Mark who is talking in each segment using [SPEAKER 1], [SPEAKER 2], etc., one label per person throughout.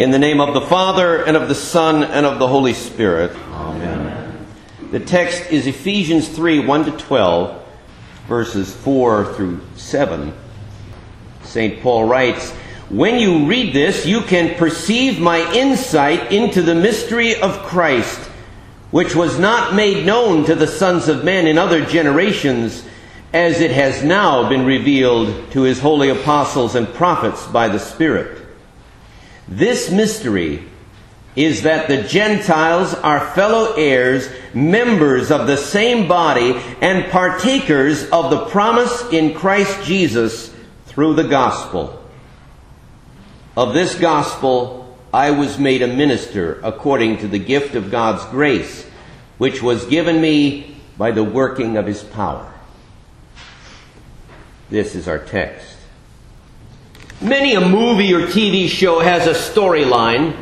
[SPEAKER 1] In the name of the Father, and of the Son, and of the Holy Spirit. Amen. The text is Ephesians 3 1 to 12, verses 4 through 7. St. Paul writes, When you read this, you can perceive my insight into the mystery of Christ, which was not made known to the sons of men in other generations, as it has now been revealed to his holy apostles and prophets by the Spirit. This mystery is that the Gentiles are fellow heirs, members of the same body, and partakers of the promise in Christ Jesus through the gospel. Of this gospel I was made a minister according to the gift of God's grace, which was given me by the working of his power. This is our text. Many a movie or TV show has a storyline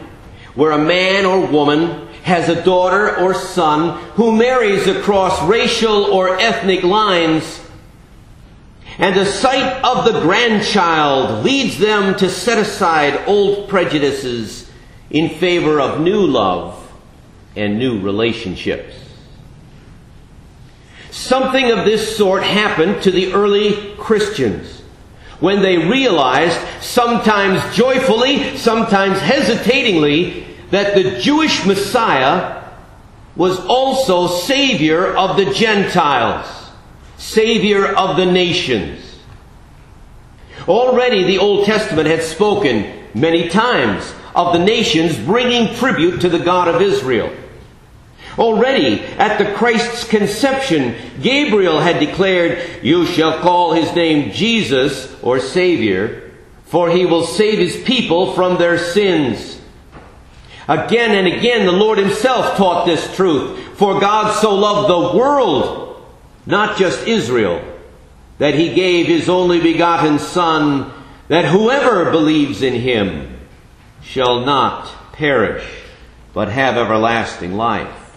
[SPEAKER 1] where a man or woman has a daughter or son who marries across racial or ethnic lines, and the sight of the grandchild leads them to set aside old prejudices in favor of new love and new relationships. Something of this sort happened to the early Christians when they realized, sometimes joyfully, sometimes hesitatingly, that the Jewish Messiah was also Savior of the Gentiles, Savior of the nations. Already the Old Testament had spoken many times of the nations bringing tribute to the God of Israel. Already at the Christ's conception, Gabriel had declared, You shall call his name Jesus or Savior, for he will save his people from their sins. Again and again, the Lord himself taught this truth. For God so loved the world, not just Israel, that he gave his only begotten Son, that whoever believes in him shall not perish, but have everlasting life.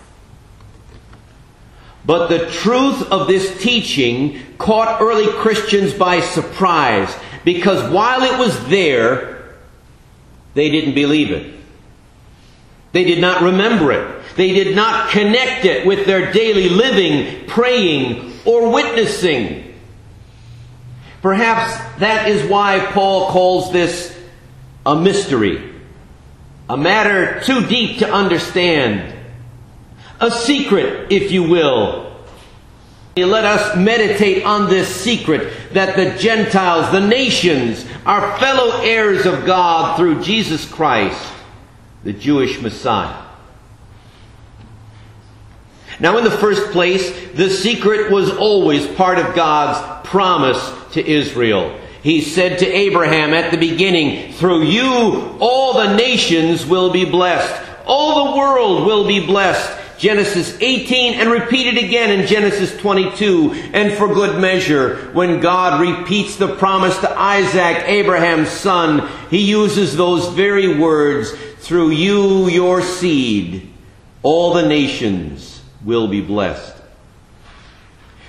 [SPEAKER 1] But the truth of this teaching caught early Christians by surprise because while it was there, they didn't believe it. They did not remember it. They did not connect it with their daily living, praying, or witnessing. Perhaps that is why Paul calls this a mystery, a matter too deep to understand a secret, if you will. Let us meditate on this secret that the Gentiles, the nations, are fellow heirs of God through Jesus Christ, the Jewish Messiah. Now, in the first place, the secret was always part of God's promise to Israel. He said to Abraham at the beginning, Through you all the nations will be blessed. All the world will be blessed. Genesis 18 and repeated again in Genesis 22. And for good measure, when God repeats the promise to Isaac, Abraham's son, he uses those very words, through you, your seed, all the nations will be blessed.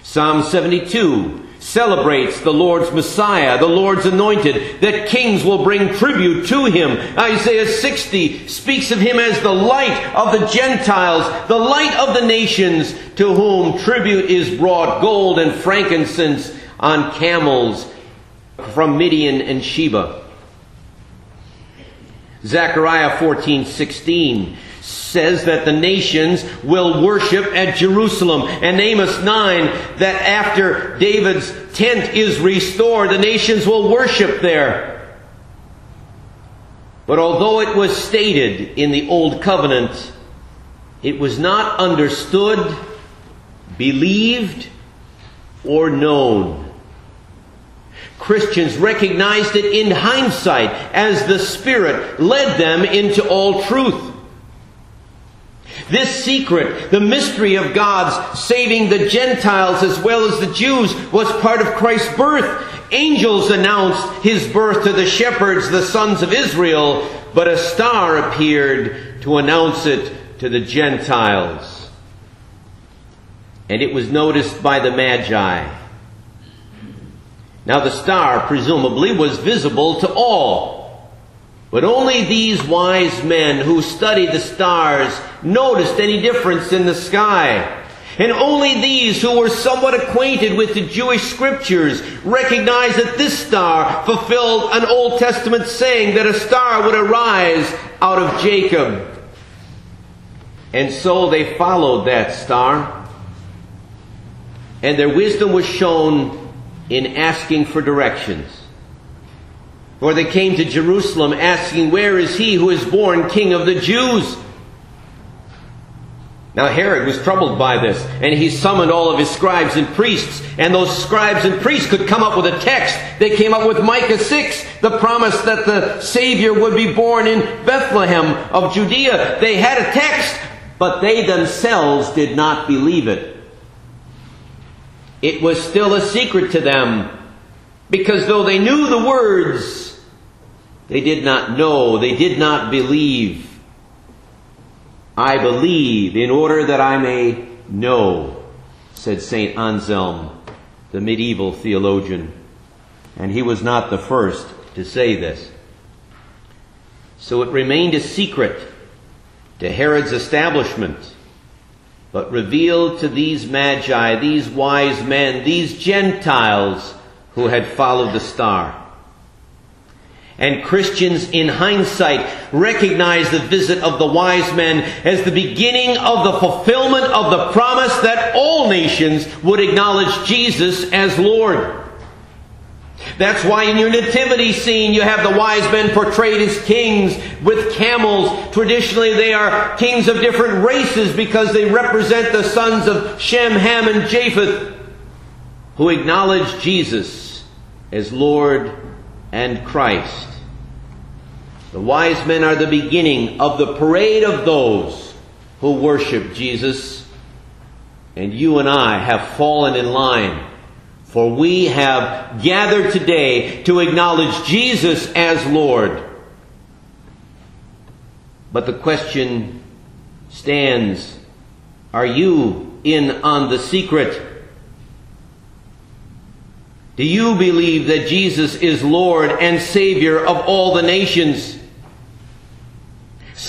[SPEAKER 1] Psalm 72 celebrates the Lord's Messiah, the Lord's anointed, that kings will bring tribute to him. Isaiah 60 speaks of him as the light of the Gentiles, the light of the nations, to whom tribute is brought gold and frankincense on camels from Midian and Sheba. Zechariah 14, 16 says that the nations will worship at Jerusalem. And Amos 9, that after David's tent is restored, the nations will worship there. But although it was stated in the Old Covenant, it was not understood, believed, or known. Christians recognized it in hindsight as the Spirit led them into all truth. This secret, the mystery of God's saving the Gentiles as well as the Jews, was part of Christ's birth. Angels announced his birth to the shepherds, the sons of Israel, but a star appeared to announce it to the Gentiles. And it was noticed by the Magi. Now the star, presumably, was visible to all. But only these wise men who studied the stars noticed any difference in the sky. And only these who were somewhat acquainted with the Jewish scriptures recognized that this star fulfilled an Old Testament saying that a star would arise out of Jacob. And so they followed that star. And their wisdom was shown in asking for directions. For they came to Jerusalem asking, Where is he who is born King of the Jews? Now Herod was troubled by this, and he summoned all of his scribes and priests, and those scribes and priests could come up with a text. They came up with Micah 6, the promise that the Savior would be born in Bethlehem of Judea. They had a text, but they themselves did not believe it. It was still a secret to them, because though they knew the words, they did not know, they did not believe. I believe in order that I may know, said St. Anselm, the medieval theologian. And he was not the first to say this. So it remained a secret to Herod's establishment, but revealed to these magi, these wise men, these Gentiles who had followed the star. And Christians, in hindsight, recognize the visit of the wise men as the beginning of the fulfillment of the promise that all nations would acknowledge Jesus as Lord. That's why in your nativity scene you have the wise men portrayed as kings with camels. Traditionally they are kings of different races because they represent the sons of Shem, Ham, and Japheth who acknowledge Jesus as Lord and Christ. The wise men are the beginning of the parade of those who worship Jesus. And you and I have fallen in line. For we have gathered today to acknowledge Jesus as Lord. But the question stands, are you in on the secret? Do you believe that Jesus is Lord and Savior of all the nations?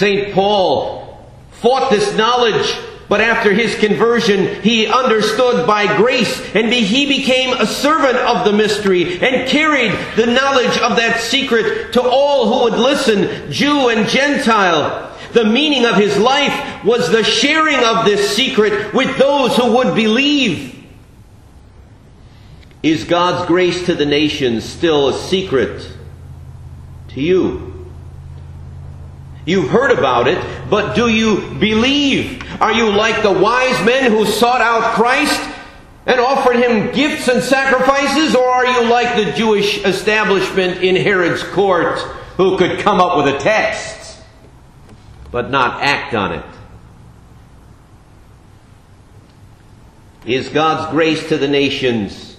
[SPEAKER 1] St. Paul fought this knowledge, but after his conversion, he understood by grace and he became a servant of the mystery and carried the knowledge of that secret to all who would listen, Jew and Gentile. The meaning of his life was the sharing of this secret with those who would believe. Is God's grace to the nations still a secret to you? You've heard about it, but do you believe? Are you like the wise men who sought out Christ and offered him gifts and sacrifices, or are you like the Jewish establishment in Herod's court who could come up with a text but not act on it? Is God's grace to the nations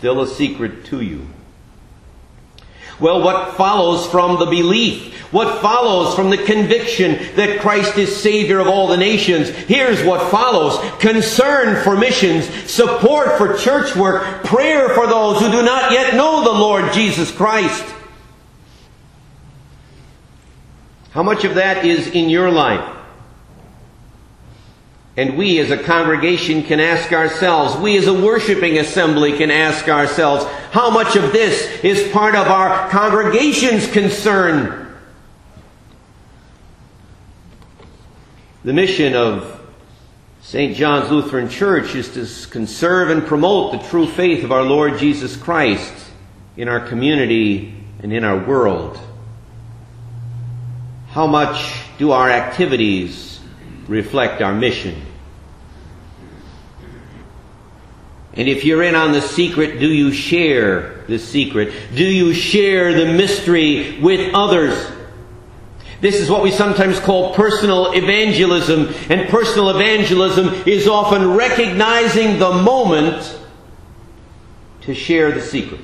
[SPEAKER 1] still a secret to you. Well, what follows from the belief? What follows from the conviction that Christ is Savior of all the nations? Here's what follows. Concern for missions, support for church work, prayer for those who do not yet know the Lord Jesus Christ. How much of that is in your life? And we as a congregation can ask ourselves, we as a worshiping assembly can ask ourselves, how much of this is part of our congregation's concern? The mission of St. John's Lutheran Church is to conserve and promote the true faith of our Lord Jesus Christ in our community and in our world. How much do our activities reflect our mission? And if you're in on the secret, do you share the secret? Do you share the mystery with others? This is what we sometimes call personal evangelism. And personal evangelism is often recognizing the moment to share the secret.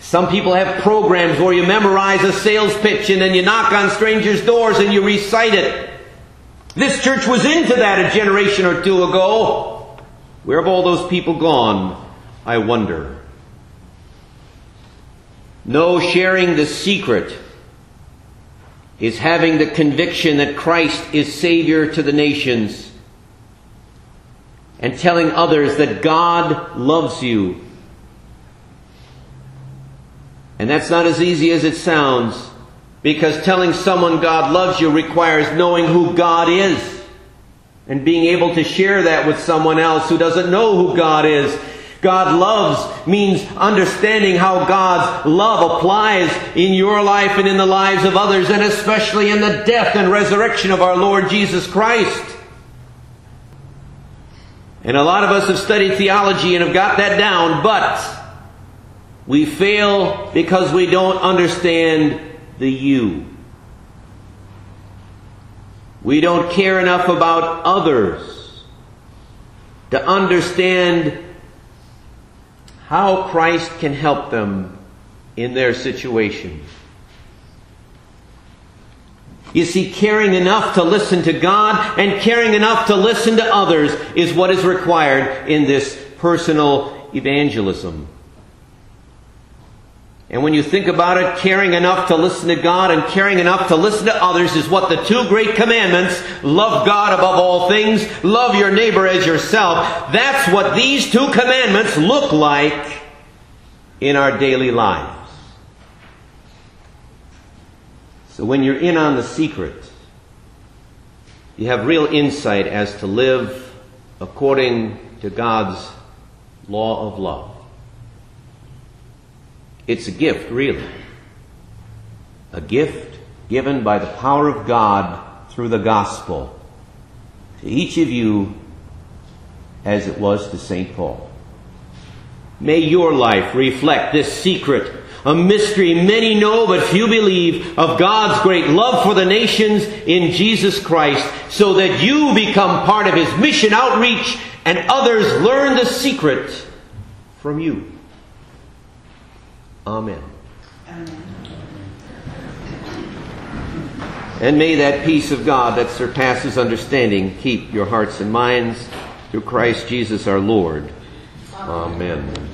[SPEAKER 1] Some people have programs where you memorize a sales pitch and then you knock on strangers' doors and you recite it. This church was into that a generation or two ago. Where have all those people gone, I wonder? No, sharing the secret is having the conviction that Christ is Savior to the nations and telling others that God loves you. And that's not as easy as it sounds because telling someone God loves you requires knowing who God is and being able to share that with someone else who doesn't know who God is. God loves means understanding how God's love applies in your life and in the lives of others, and especially in the death and resurrection of our Lord Jesus Christ. And a lot of us have studied theology and have got that down, but we fail because we don't understand the you. We don't care enough about others to understand how Christ can help them in their situation. You see, caring enough to listen to God and caring enough to listen to others is what is required in this personal evangelism. And when you think about it, caring enough to listen to God and caring enough to listen to others is what the two great commandments, love God above all things, love your neighbor as yourself, that's what these two commandments look like in our daily lives. So when you're in on the secret, you have real insight as to live according to God's law of love. It's a gift, really. A gift given by the power of God through the gospel to each of you as it was to St. Paul. May your life reflect this secret, a mystery many know but few believe, of God's great love for the nations in Jesus Christ, so that you become part of His mission outreach and others learn the secret from you. Amen. And may that peace of God that surpasses understanding keep your hearts and minds through Christ Jesus our Lord. Amen.